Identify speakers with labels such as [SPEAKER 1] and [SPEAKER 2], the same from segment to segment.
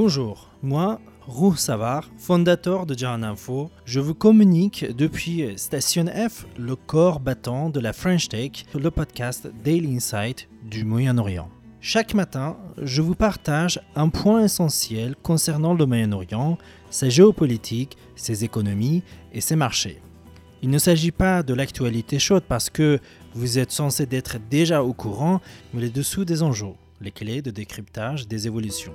[SPEAKER 1] Bonjour, moi, Roux Savard, fondateur de Jahan Info, je vous communique depuis Station F, le corps battant de la French Tech, le podcast Daily Insight du Moyen-Orient. Chaque matin, je vous partage un point essentiel concernant le Moyen-Orient, sa géopolitique, ses économies et ses marchés. Il ne s'agit pas de l'actualité chaude parce que vous êtes censé d'être déjà au courant, mais les dessous des enjeux, les clés de décryptage des évolutions.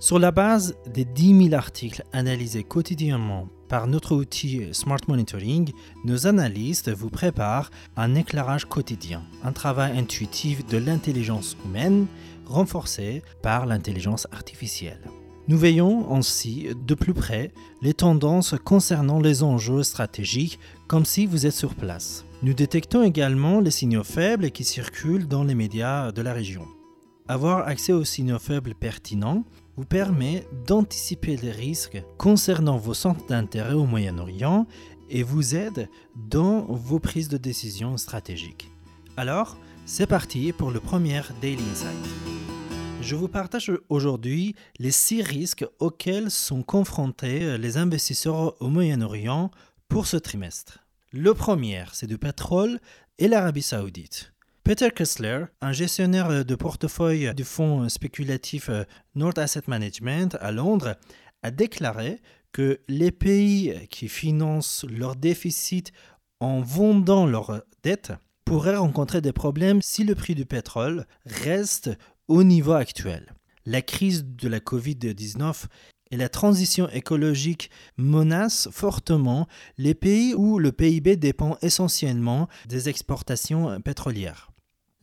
[SPEAKER 1] Sur la base des 10 000 articles analysés quotidiennement par notre outil Smart Monitoring, nos analystes vous préparent un éclairage quotidien, un travail intuitif de l'intelligence humaine renforcé par l'intelligence artificielle. Nous veillons ainsi de plus près les tendances concernant les enjeux stratégiques comme si vous êtes sur place. Nous détectons également les signaux faibles qui circulent dans les médias de la région. Avoir accès aux signaux faibles pertinents vous permet d'anticiper les risques concernant vos centres d'intérêt au Moyen-Orient et vous aide dans vos prises de décision stratégiques. Alors, c'est parti pour le premier Daily Insight. Je vous partage aujourd'hui les six risques auxquels sont confrontés les investisseurs au Moyen-Orient pour ce trimestre. Le premier, c'est du pétrole et l'Arabie saoudite. Peter Kessler, un gestionnaire de portefeuille du fonds spéculatif euh, North Asset Management à Londres, a déclaré que les pays qui financent leur déficit en vendant leurs dettes pourraient rencontrer des problèmes si le prix du pétrole reste au niveau actuel. La crise de la Covid-19 et la transition écologique menacent fortement les pays où le PIB dépend essentiellement des exportations pétrolières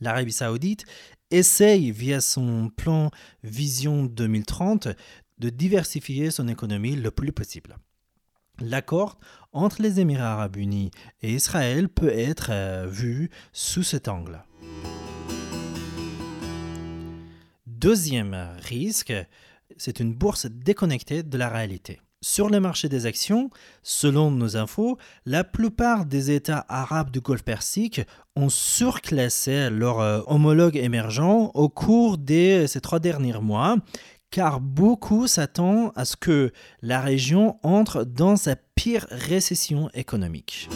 [SPEAKER 1] l'Arabie saoudite essaye via son plan Vision 2030 de diversifier son économie le plus possible. L'accord entre les Émirats arabes unis et Israël peut être euh, vu sous cet angle. Deuxième risque, c'est une bourse déconnectée de la réalité. Sur le marché des actions, selon nos infos, la plupart des États arabes du Golfe Persique ont surclassé leurs euh, homologues émergents au cours de ces trois derniers mois, car beaucoup s'attendent à ce que la région entre dans sa pire récession économique.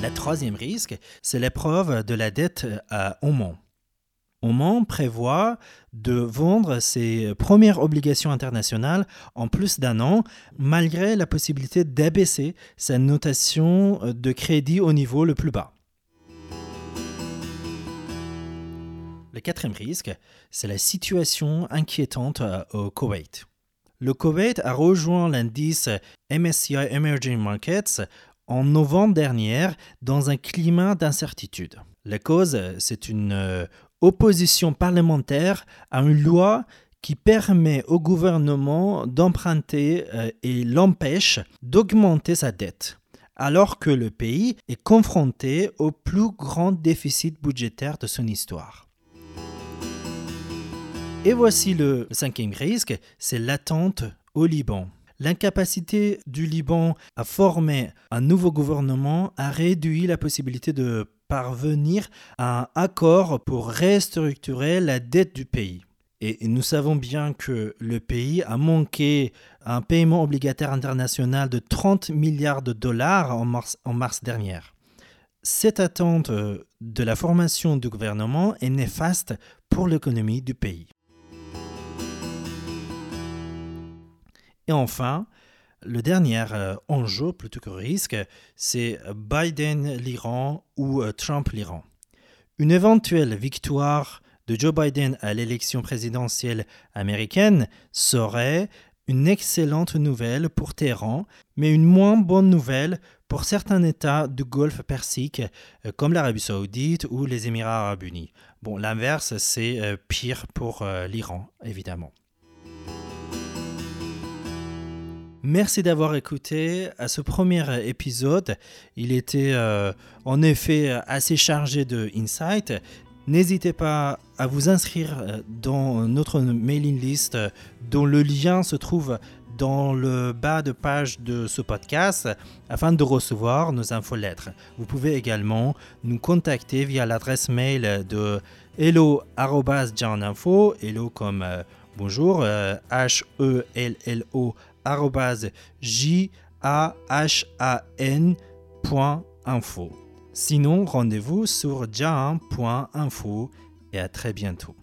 [SPEAKER 1] Le troisième risque, c'est l'épreuve de la dette à Oman. Oman prévoit de vendre ses premières obligations internationales en plus d'un an, malgré la possibilité d'abaisser sa notation de crédit au niveau le plus bas. Le quatrième risque, c'est la situation inquiétante euh, au Koweït. Le Koweït a rejoint l'indice MSCI Emerging Markets en novembre dernier dans un climat d'incertitude. La cause, c'est une euh, opposition parlementaire à une loi qui permet au gouvernement d'emprunter euh, et l'empêche d'augmenter sa dette, alors que le pays est confronté au plus grand déficit budgétaire de son histoire. Et voici le cinquième risque, c'est l'attente au Liban. L'incapacité du Liban à former un nouveau gouvernement a réduit la possibilité de parvenir à un accord pour restructurer la dette du pays. Et nous savons bien que le pays a manqué un paiement obligataire international de 30 milliards de dollars en mars, dernier. Cette attente de la formation du gouvernement est néfaste pour l'économie du pays. Et enfin, le dernier euh, enjeu, plutôt que risque, c'est Biden l'Iran ou euh, Trump l'Iran. Une éventuelle victoire de Joe Biden à l'élection présidentielle américaine serait une excellente nouvelle pour Téhéran, mais une moins bonne nouvelle pour certains États du Golfe Persique, euh, comme l'Arabie saoudite ou les Émirats arabes unis. Bon, l'inverse, c'est pire pour l'Iran, évidemment. Merci d'avoir écouté à ce premier épisode. Il était euh, en effet assez chargé de insights. N'hésitez pas à vous inscrire euh, dans notre mailing list dont le lien se trouve dans le bas de page de ce podcast afin de recevoir nos infolettres. Vous pouvez également nous contacter via l'adresse mail de hello.info, hello comme euh, bonjour, H-E-L-L-O, J-A-H-A-N.info. Sinon, rendez-vous sur jaan.info et à très bientôt.